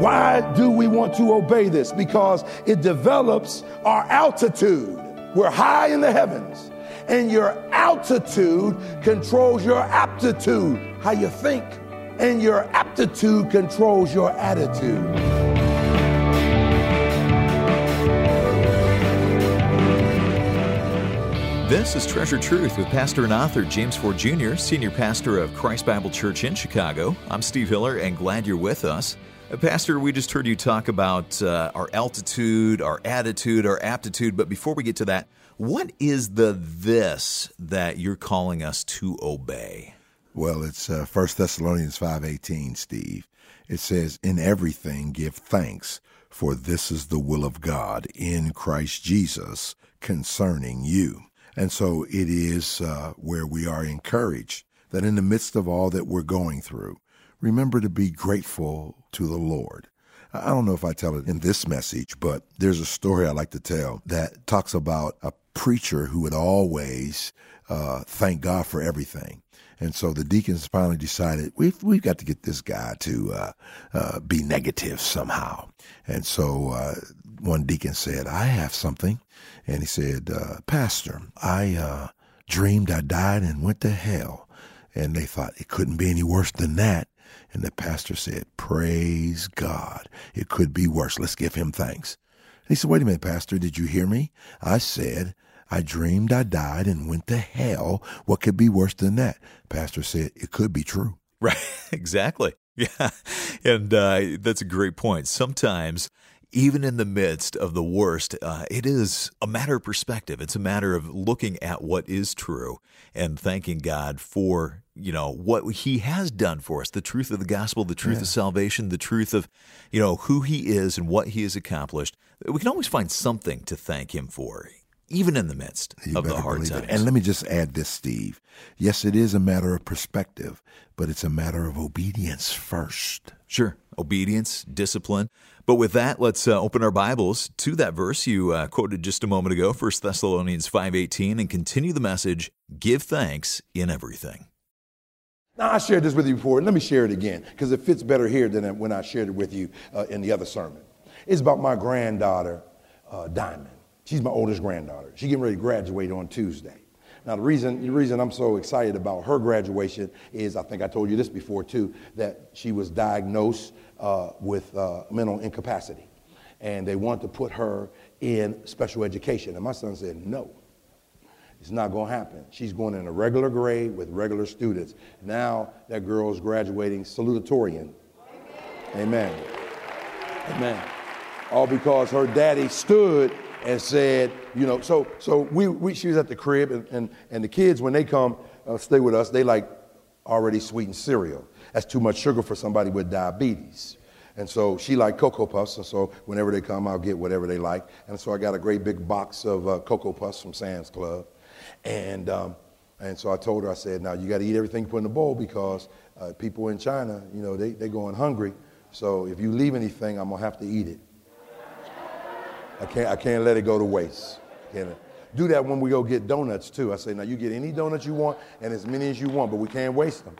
Why do we want to obey this? Because it develops our altitude. We're high in the heavens, and your altitude controls your aptitude, how you think, and your aptitude controls your attitude. This is Treasured Truth with pastor and author James Ford Jr., senior pastor of Christ Bible Church in Chicago. I'm Steve Hiller and glad you're with us. Uh, pastor, we just heard you talk about uh, our altitude, our attitude, our aptitude, but before we get to that, what is the this that you're calling us to obey? Well, it's uh, 1 Thessalonians 5:18, Steve. It says, "In everything give thanks, for this is the will of God in Christ Jesus concerning you." And so it is uh, where we are encouraged that in the midst of all that we're going through, remember to be grateful to the Lord. I don't know if I tell it in this message, but there's a story I like to tell that talks about a preacher who would always uh, thank God for everything. And so the deacons finally decided we've we've got to get this guy to uh, uh, be negative somehow. And so uh, one deacon said, "I have something," and he said, uh, "Pastor, I uh, dreamed I died and went to hell." And they thought it couldn't be any worse than that. And the pastor said, "Praise God! It could be worse. Let's give him thanks." And he said, "Wait a minute, Pastor. Did you hear me? I said." I dreamed I died and went to hell. What could be worse than that? Pastor said, it could be true. Right, exactly. Yeah. And uh, that's a great point. Sometimes, even in the midst of the worst, uh, it is a matter of perspective. It's a matter of looking at what is true and thanking God for, you know, what he has done for us, the truth of the gospel, the truth yeah. of salvation, the truth of, you know, who he is and what he has accomplished. We can always find something to thank him for even in the midst you of the hard times. It. And let me just add this, Steve. Yes, it is a matter of perspective, but it's a matter of obedience first. Sure, obedience, discipline. But with that, let's uh, open our Bibles to that verse you uh, quoted just a moment ago, 1 Thessalonians 5.18, and continue the message, give thanks in everything. Now, I shared this with you before, let me share it again, because it fits better here than when I shared it with you uh, in the other sermon. It's about my granddaughter, uh, Diamond. She's my oldest granddaughter. She's getting ready to graduate on Tuesday. Now, the reason, the reason I'm so excited about her graduation is I think I told you this before too, that she was diagnosed uh, with uh, mental incapacity. And they wanted to put her in special education. And my son said, no, it's not going to happen. She's going in a regular grade with regular students. Now that girl's graduating salutatorian. Amen. Amen. All because her daddy stood and said, you know, so so we, we she was at the crib and, and, and the kids when they come uh, stay with us, they like already sweetened cereal. That's too much sugar for somebody with diabetes. And so she liked Cocoa Puffs, and so whenever they come, I'll get whatever they like. And so I got a great big box of uh, Cocoa Puffs from Sam's Club. And, um, and so I told her, I said, now you got to eat everything you put in the bowl because uh, people in China, you know, they, they going hungry. So if you leave anything, I'm going to have to eat it. I can't, I can't let it go to waste. Can't do that when we go get donuts too. I say, now you get any donuts you want and as many as you want, but we can't waste them.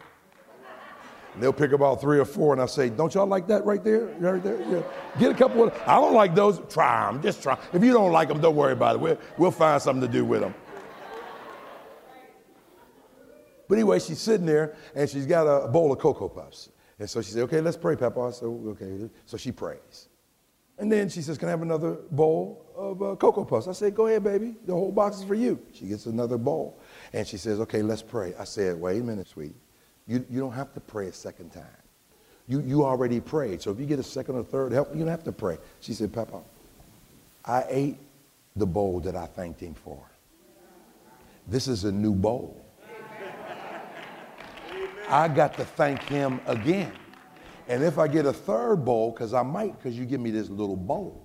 And they'll pick about three or four, and I say, don't y'all like that right there? Right there? Yeah. Get a couple of, I don't like those. Try them, just try. If you don't like them, don't worry about it. We'll, we'll find something to do with them. But anyway, she's sitting there, and she's got a bowl of Cocoa Puffs. And so she said, okay, let's pray, Papa. So, okay. So she prays. And then she says, Can I have another bowl of uh, Cocoa Puffs? I said, Go ahead, baby. The whole box is for you. She gets another bowl. And she says, Okay, let's pray. I said, Wait a minute, sweetie. You, you don't have to pray a second time. You, you already prayed. So if you get a second or third help, you don't have to pray. She said, Papa, I ate the bowl that I thanked him for. This is a new bowl. I got to thank him again. And if I get a third bowl, because I might, because you give me this little bowl,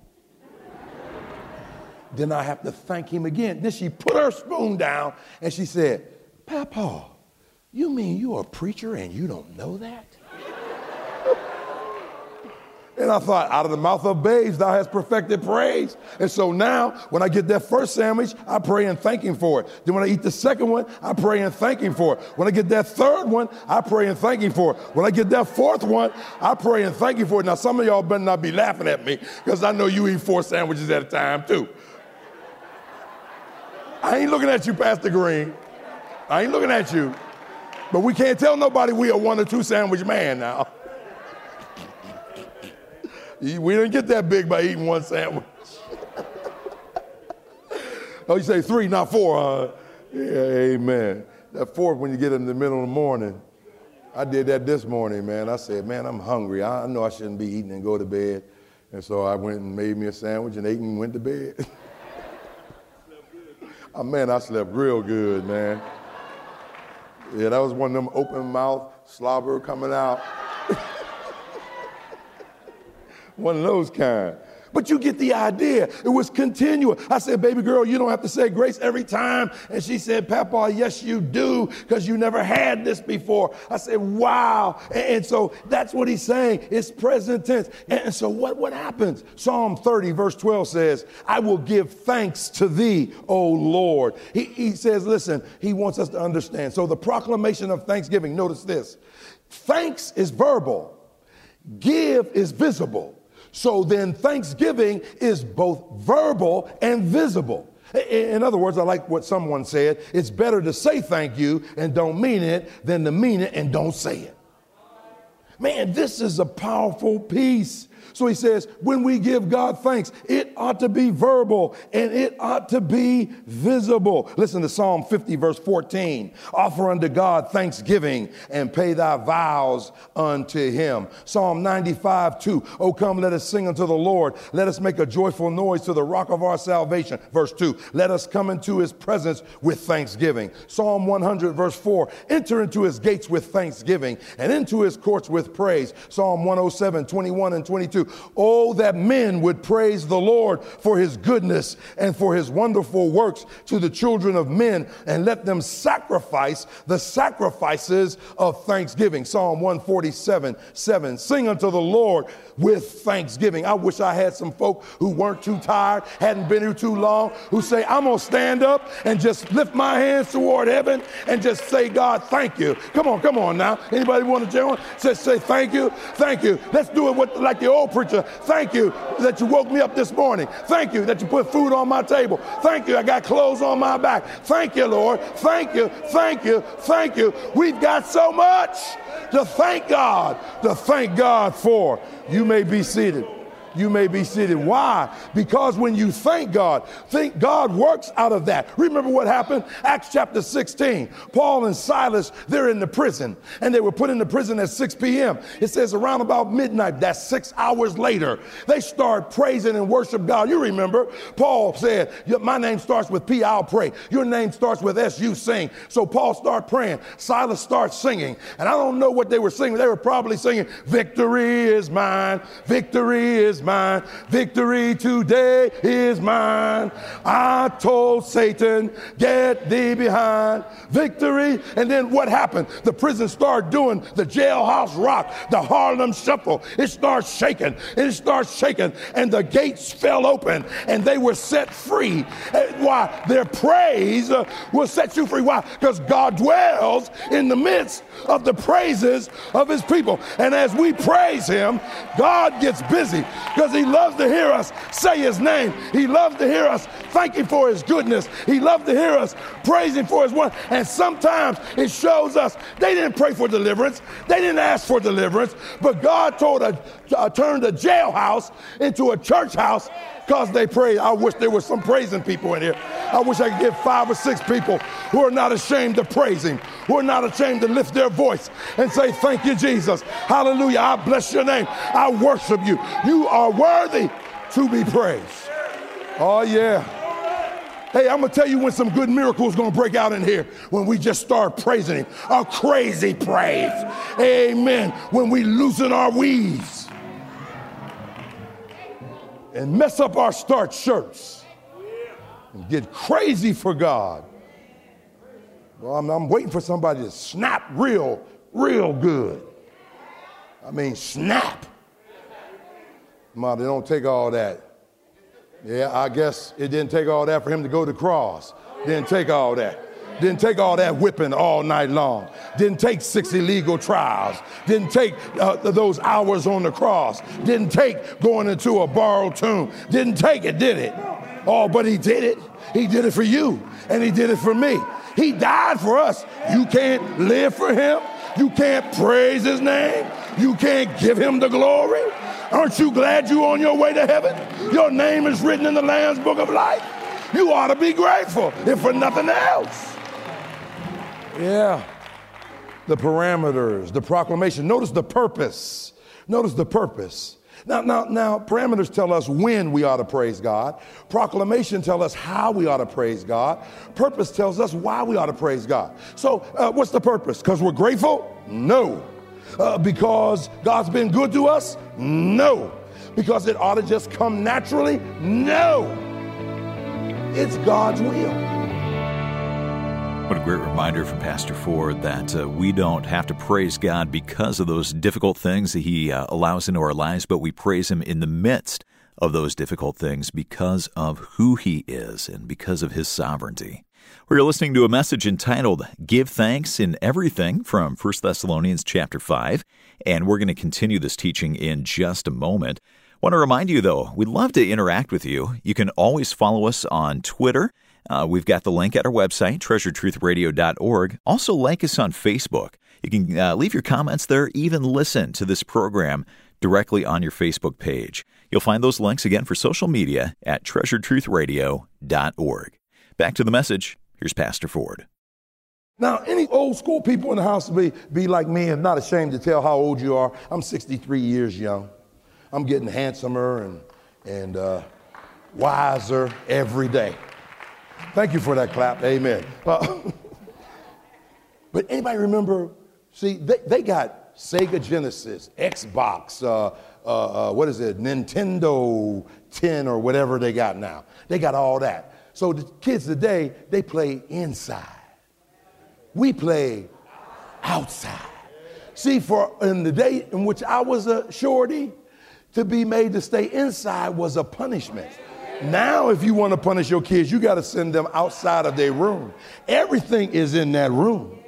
then I have to thank him again. Then she put her spoon down and she said, Papa, you mean you're a preacher and you don't know that? And I thought, out of the mouth of babes, thou hast perfected praise. And so now, when I get that first sandwich, I pray and thank him for it. Then when I eat the second one, I pray and thank him for it. When I get that third one, I pray and thank him for it. When I get that fourth one, I pray and thank him for it. Now, some of y'all better not be laughing at me because I know you eat four sandwiches at a time too. I ain't looking at you, Pastor Green. I ain't looking at you. But we can't tell nobody we are one or two sandwich man now. We didn't get that big by eating one sandwich. oh, you say three, not four, huh? Yeah, amen. That fourth, when you get in the middle of the morning, I did that this morning, man. I said, man, I'm hungry. I know I shouldn't be eating and go to bed. And so I went and made me a sandwich and ate and went to bed. oh, man, I slept real good, man. Yeah, that was one of them open mouth slobber coming out. One of those kind. But you get the idea. It was continual. I said, baby girl, you don't have to say grace every time. And she said, Papa, yes, you do, because you never had this before. I said, wow. And, so that's what he's saying. It's present tense. And, and so what, what happens? Psalm 30, verse 12 says, I will give thanks to thee, O Lord. He, he says, listen, he wants us to understand. So the proclamation of thanksgiving, notice this thanks is verbal, give is visible. So then, thanksgiving is both verbal and visible. In other words, I like what someone said it's better to say thank you and don't mean it than to mean it and don't say it. Man, this is a powerful piece. So he says, when we give God thanks, it ought to be verbal and it ought to be visible. Listen to Psalm 50, verse 14. Offer unto God thanksgiving and pay thy vows unto him. Psalm 95, 2. Oh, come, let us sing unto the Lord. Let us make a joyful noise to the rock of our salvation. Verse 2. Let us come into his presence with thanksgiving. Psalm 100, verse 4. Enter into his gates with thanksgiving and into his courts with praise. Psalm 107, 21 and 22. Oh, that men would praise the Lord for his goodness and for his wonderful works to the children of men, and let them sacrifice the sacrifices of thanksgiving. Psalm 147 7. Sing unto the Lord with thanksgiving. I wish I had some folk who weren't too tired, hadn't been here too long, who say, I'm going to stand up and just lift my hands toward heaven and just say, God, thank you. Come on, come on now. Anybody want to join? Just say, thank you, thank you. Let's do it with, like the old preacher. Thank you that you woke me up this morning. Thank you that you put food on my table. Thank you I got clothes on my back. Thank you, Lord. Thank you, thank you, thank you. We've got so much to thank God, to thank God for. You may be seated you may be seated. Why? Because when you thank God, think God works out of that. Remember what happened? Acts chapter 16. Paul and Silas, they're in the prison, and they were put in the prison at 6 p.m. It says around about midnight, that's six hours later, they start praising and worship God. You remember, Paul said, My name starts with P, I'll pray. Your name starts with S, you sing. So Paul started praying. Silas starts singing. And I don't know what they were singing. They were probably singing, Victory is mine, victory is mine. Victory today is mine. I told Satan, get thee behind. Victory. And then what happened? The prison started doing the jailhouse rock, the Harlem shuffle. It starts shaking. It starts shaking. And the gates fell open and they were set free. Why? Their praise uh, will set you free. Why? Because God dwells in the midst of the praises of his people. And as we praise him, God gets busy because he loves to hear us say his name. He loves to hear us thank him for his goodness. He loves to hear us praise him for his word. And sometimes it shows us they didn't pray for deliverance. They didn't ask for deliverance, but God told a, turned a jailhouse into a church house because they prayed. I wish there were some praising people in here. I wish I could get five or six people who are not ashamed to praise Him, who are not ashamed to lift their voice and say, Thank you, Jesus. Hallelujah. I bless your name. I worship you. You are worthy to be praised. Oh, yeah. Hey, I'm gonna tell you when some good miracles gonna break out in here when we just start praising Him. A crazy praise. Amen. When we loosen our weeds and mess up our starch shirts and get crazy for God. Well, I'm, I'm, waiting for somebody to snap real, real good. I mean, snap. Mom, don't take all that. Yeah, I guess it didn't take all that for him to go to the cross. Didn't take all that. Didn't take all that whipping all night long. Didn't take six illegal trials. Didn't take uh, those hours on the cross. Didn't take going into a borrowed tomb. Didn't take it, did it? Oh, but he did it. He did it for you, and he did it for me. He died for us. You can't live for him. You can't praise his name. You can't give him the glory. Aren't you glad you're on your way to heaven? Your name is written in the Lamb's book of life. You ought to be grateful, if for nothing else. Yeah. The parameters, the proclamation. Notice the purpose. Notice the purpose. Now, now, now, parameters tell us when we ought to praise God. Proclamation tell us how we ought to praise God. Purpose tells us why we ought to praise God. So, uh, what's the purpose? Because we're grateful? No. Uh, because God's been good to us? No. Because it ought to just come naturally? No. It's God's will. What a great reminder from Pastor Ford that uh, we don't have to praise God because of those difficult things that He uh, allows into our lives, but we praise Him in the midst of those difficult things because of who He is and because of His sovereignty. We're listening to a message entitled Give Thanks in Everything from 1 Thessalonians chapter 5, and we're going to continue this teaching in just a moment. Want to remind you, though, we'd love to interact with you. You can always follow us on Twitter uh, we've got the link at our website, treasuredtruthradio.org. Also, like us on Facebook. You can uh, leave your comments there, even listen to this program directly on your Facebook page. You'll find those links again for social media at treasuredtruthradio.org. Back to the message. Here's Pastor Ford. Now, any old school people in the house be, be like me and not ashamed to tell how old you are. I'm 63 years young. I'm getting handsomer and, and uh, wiser every day. Thank you for that clap. Amen. Uh, but anybody remember? See, they, they got Sega Genesis, Xbox, uh, uh, uh, what is it, Nintendo 10 or whatever they got now. They got all that. So the kids today, they play inside. We play outside. See, for in the day in which I was a shorty, to be made to stay inside was a punishment. Now, if you want to punish your kids, you got to send them outside of their room. Everything is in that room.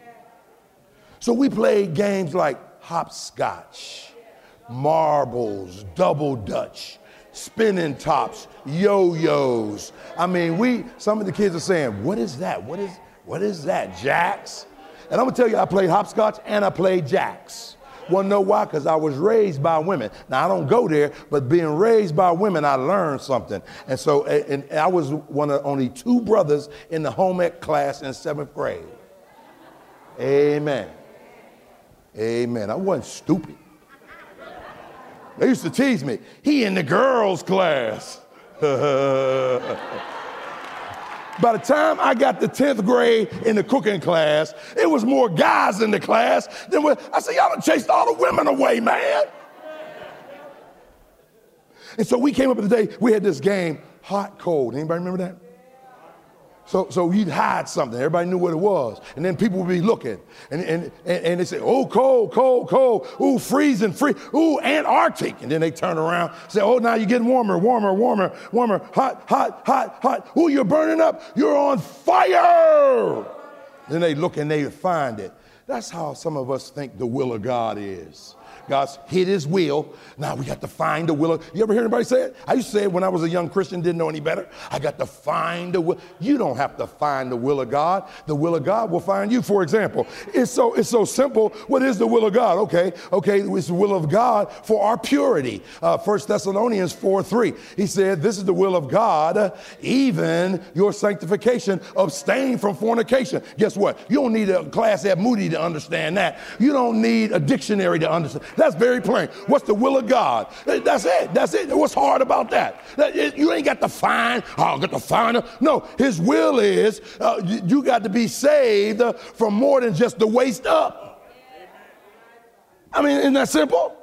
So we played games like hopscotch, marbles, double dutch, spinning tops, yo-yos. I mean, we some of the kids are saying, "What is that? What is what is that? Jacks?" And I'm gonna tell you, I played hopscotch and I played jacks. To know why? Because I was raised by women. Now, I don't go there, but being raised by women, I learned something. And so, and I was one of only two brothers in the home ec class in seventh grade. Amen. Amen. I wasn't stupid. They used to tease me. He in the girls' class. By the time I got to 10th grade in the cooking class, it was more guys in the class than what I said, y'all done chased all the women away, man. And so we came up with the day, we had this game, hot cold. Anybody remember that? So, so you'd hide something. Everybody knew what it was. And then people would be looking. And, and, and, and they say, oh, cold, cold, cold. Ooh, freezing, free. Ooh, Antarctic. And then they turn around, say, oh, now you're getting warmer, warmer, warmer, warmer. Hot, hot, hot, hot. Ooh, you're burning up. You're on fire. Then they look and they find it. That's how some of us think the will of God is. God's hid his will. Now we got to find the will of. You ever hear anybody say it? I used to say it when I was a young Christian, didn't know any better. I got to find the will. You don't have to find the will of God. The will of God will find you. For example, it's so it's so simple. What is the will of God? Okay, okay, it's the will of God for our purity. Uh, 1 Thessalonians 4 3. He said, This is the will of God, even your sanctification. Abstain from fornication. Guess what? You don't need a class at Moody to understand that. You don't need a dictionary to understand. That's very plain. What's the will of God? That's it. That's it. What's hard about that? You ain't got to find, oh, I got to find it. No, his will is uh, you got to be saved from more than just the waist up. I mean, isn't that simple?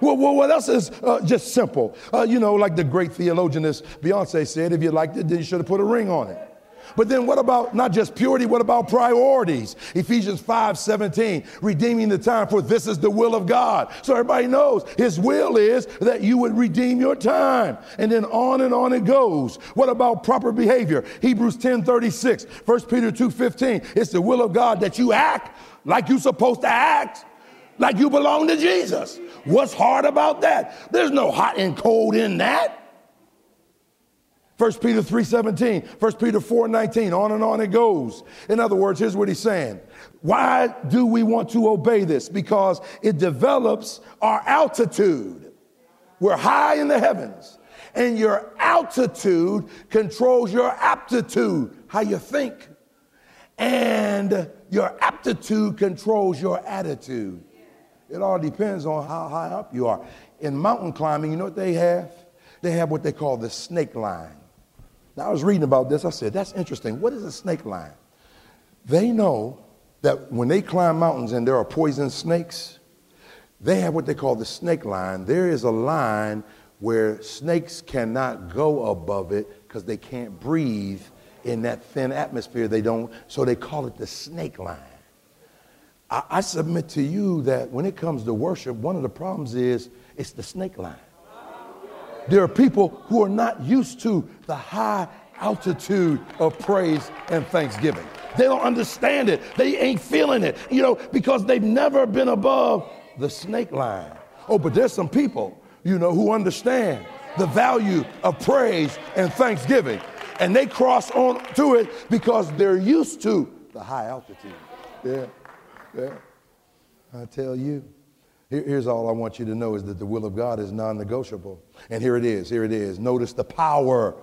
Well, well, what else is uh, just simple? Uh, you know, like the great theologianist Beyonce said, if you liked it, then you should have put a ring on it. But then what about not just purity, what about priorities? Ephesians 5 17, redeeming the time, for this is the will of God. So everybody knows his will is that you would redeem your time. And then on and on it goes. What about proper behavior? Hebrews 10 36, 1 Peter 2 15, it's the will of God that you act like you're supposed to act, like you belong to Jesus. What's hard about that? There's no hot and cold in that. 1 Peter 3:17, 1 Peter 4:19, on and on it goes. In other words, here's what he's saying. Why do we want to obey this? Because it develops our altitude. We're high in the heavens, and your altitude controls your aptitude, how you think. And your aptitude controls your attitude. It all depends on how high up you are. In mountain climbing, you know what they have? They have what they call the snake line. Now, I was reading about this. I said, that's interesting. What is a snake line? They know that when they climb mountains and there are poison snakes, they have what they call the snake line. There is a line where snakes cannot go above it because they can't breathe in that thin atmosphere. They don't, so they call it the snake line. I, I submit to you that when it comes to worship, one of the problems is it's the snake line. There are people who are not used to the high altitude of praise and thanksgiving. They don't understand it. They ain't feeling it, you know, because they've never been above the snake line. Oh, but there's some people, you know, who understand the value of praise and thanksgiving. And they cross on to it because they're used to the high altitude. Yeah, yeah. I tell you. Here's all I want you to know is that the will of God is non negotiable. And here it is. Here it is. Notice the power.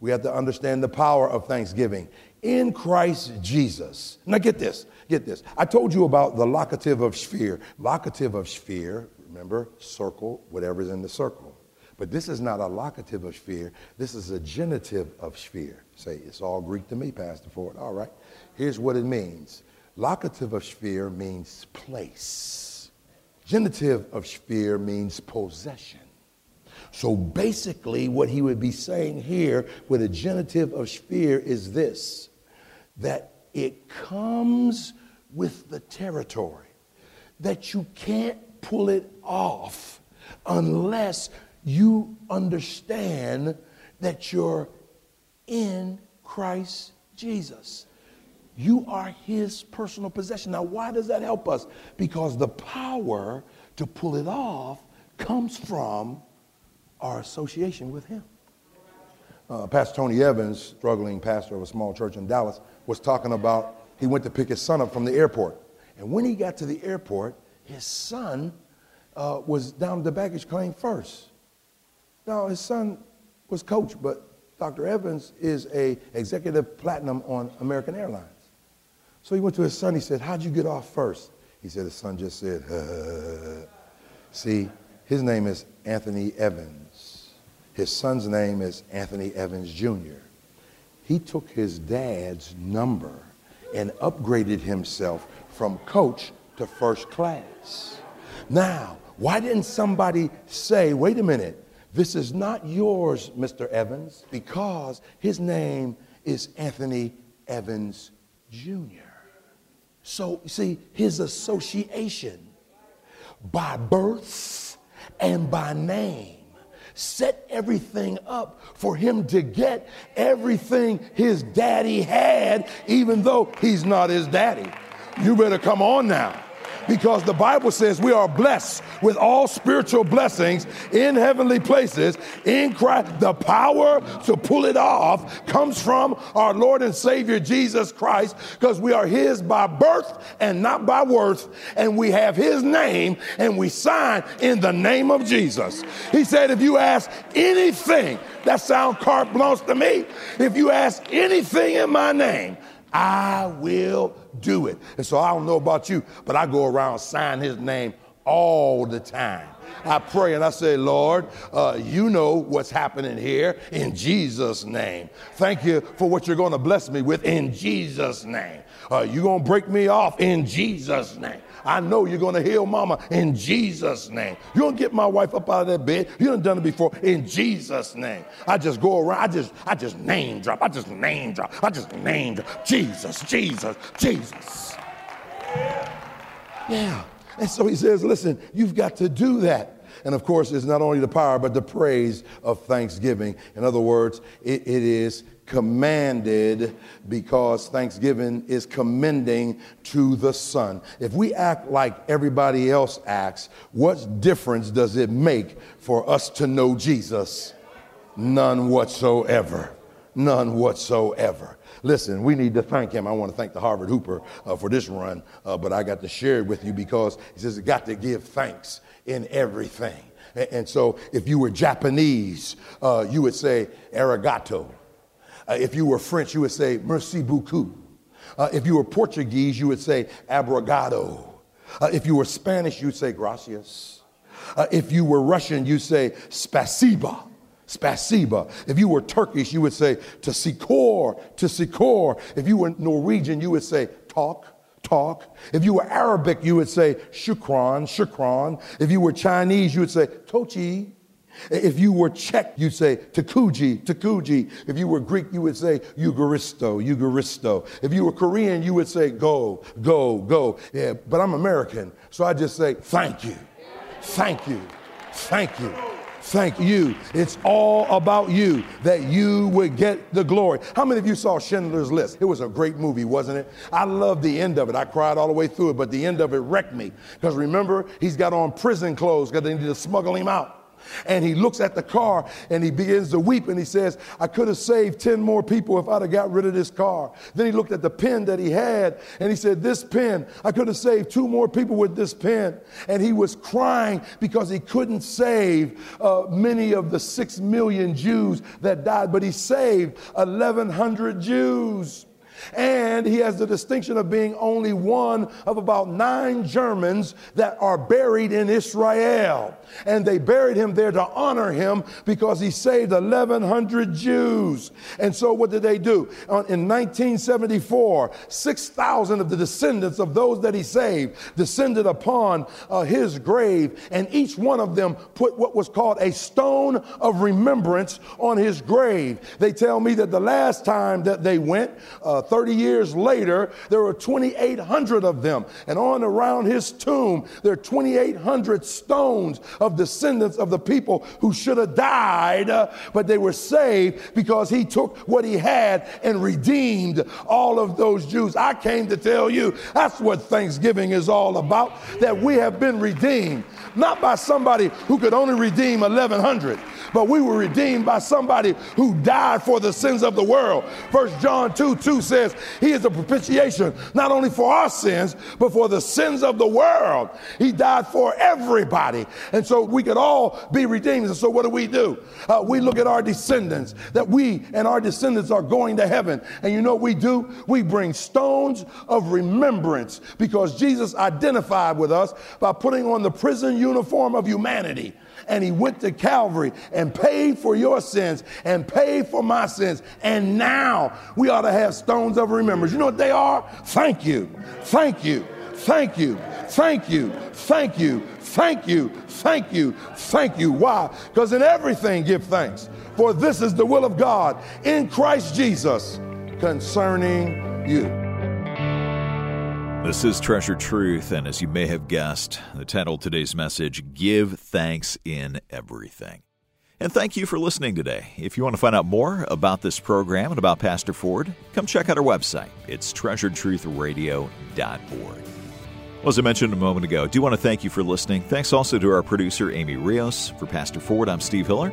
We have to understand the power of thanksgiving in Christ Jesus. Now, get this. Get this. I told you about the locative of sphere. Locative of sphere, remember, circle, whatever's in the circle. But this is not a locative of sphere. This is a genitive of sphere. Say, it's all Greek to me, Pastor Ford. All right. Here's what it means locative of sphere means place. Genitive of sphere means possession. So basically, what he would be saying here with a genitive of sphere is this that it comes with the territory, that you can't pull it off unless you understand that you're in Christ Jesus. You are his personal possession. Now, why does that help us? Because the power to pull it off comes from our association with him. Uh, pastor Tony Evans, struggling pastor of a small church in Dallas, was talking about he went to pick his son up from the airport. And when he got to the airport, his son uh, was down the baggage claim first. Now, his son was coach, but Dr. Evans is a executive platinum on American Airlines. So he went to his son. He said, How'd you get off first? He said, His son just said, uh. See, his name is Anthony Evans. His son's name is Anthony Evans Jr. He took his dad's number and upgraded himself from coach to first class. Now, why didn't somebody say, wait a minute, this is not yours, Mr. Evans, because his name is Anthony Evans Jr. So, see, his association by birth and by name set everything up for him to get everything his daddy had, even though he's not his daddy. You better come on now because the Bible says we are blessed with all spiritual blessings in heavenly places in Christ. The power to pull it off comes from our Lord and Savior Jesus Christ because we are His by birth and not by worth, and we have His name and we sign in the name of Jesus. He said, if you ask anything, that sound carte blanche to me. If you ask anything in my name, I will do it. And so I don't know about you, but I go around signing his name all the time. I pray and I say, Lord, uh, you know what's happening here in Jesus' name. Thank you for what you're going to bless me with in Jesus' name. Uh, you're going to break me off in Jesus' name. I know you're going to heal mama in Jesus' name. You're going to get my wife up out of that bed. You done done it before in Jesus' name. I just go around, I just, I just name drop. I just name drop. I just name drop. Jesus, Jesus, Jesus. Yeah. And so he says, listen, you've got to do that. And of course, it's not only the power, but the praise of thanksgiving. In other words, it, it is commanded because thanksgiving is commending to the Son. If we act like everybody else acts, what difference does it make for us to know Jesus? None whatsoever. None whatsoever. Listen, we need to thank him. I want to thank the Harvard Hooper uh, for this run, uh, but I got to share it with you because he says, got to give thanks in everything. And, and so if you were Japanese, uh, you would say arigato. Uh, if you were French, you would say merci beaucoup. Uh, if you were Portuguese, you would say abrigado. Uh, if you were Spanish, you'd say gracias. Uh, if you were Russian, you'd say spasiba. Spasiba. If you were Turkish, you would say tsikor, tsikor. If you were Norwegian, you would say talk, talk. If you were Arabic, you would say shukran, shukran. If you were Chinese, you would say tochi. If you were Czech, you'd say takuji, takuji. If you were Greek, you would say Eucharisto, Eucharisto. If you were Korean, you would say go, go, go. Yeah, but I'm American, so I just say thank you, thank you, thank you. Thank you. It's all about you that you would get the glory. How many of you saw Schindler's List? It was a great movie, wasn't it? I loved the end of it. I cried all the way through it, but the end of it wrecked me. Because remember, he's got on prison clothes because they need to smuggle him out. And he looks at the car and he begins to weep and he says, I could have saved 10 more people if I'd have got rid of this car. Then he looked at the pen that he had and he said, This pen, I could have saved two more people with this pen. And he was crying because he couldn't save uh, many of the six million Jews that died, but he saved 1,100 Jews. And he has the distinction of being only one of about nine Germans that are buried in Israel. And they buried him there to honor him because he saved 1,100 Jews. And so what did they do? In 1974, 6,000 of the descendants of those that he saved descended upon uh, his grave, and each one of them put what was called a stone of remembrance on his grave. They tell me that the last time that they went, uh, 30 years later, there were 2,800 of them. And on around his tomb, there are 2,800 stones of descendants of the people who should have died, but they were saved because he took what he had and redeemed all of those Jews. I came to tell you that's what Thanksgiving is all about, that we have been redeemed, not by somebody who could only redeem 1,100 but we were redeemed by somebody who died for the sins of the world. First John 2 2 says, He is a propitiation not only for our sins, but for the sins of the world. He died for everybody. And so we could all be redeemed. And so what do we do? Uh, we look at our descendants, that we and our descendants are going to heaven. And you know what we do? We bring stones of remembrance because Jesus identified with us by putting on the prison uniform of humanity and he went to Calvary and paid for your sins and paid for my sins. And now we ought to have stones of remembrance. You know what they are? Thank you. Thank you. Thank you. Thank you. Thank you. Thank you. Thank you. Thank you. Why? Because in everything give thanks. For this is the will of God in Christ Jesus concerning you. This is Treasured Truth, and as you may have guessed, the title of today's message Give Thanks in Everything. And thank you for listening today. If you want to find out more about this program and about Pastor Ford, come check out our website. It's treasuredtruthradio.org. Well, as I mentioned a moment ago, I do want to thank you for listening. Thanks also to our producer, Amy Rios. For Pastor Ford, I'm Steve Hiller.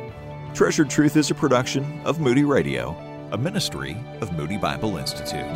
Treasured Truth is a production of Moody Radio, a ministry of Moody Bible Institute.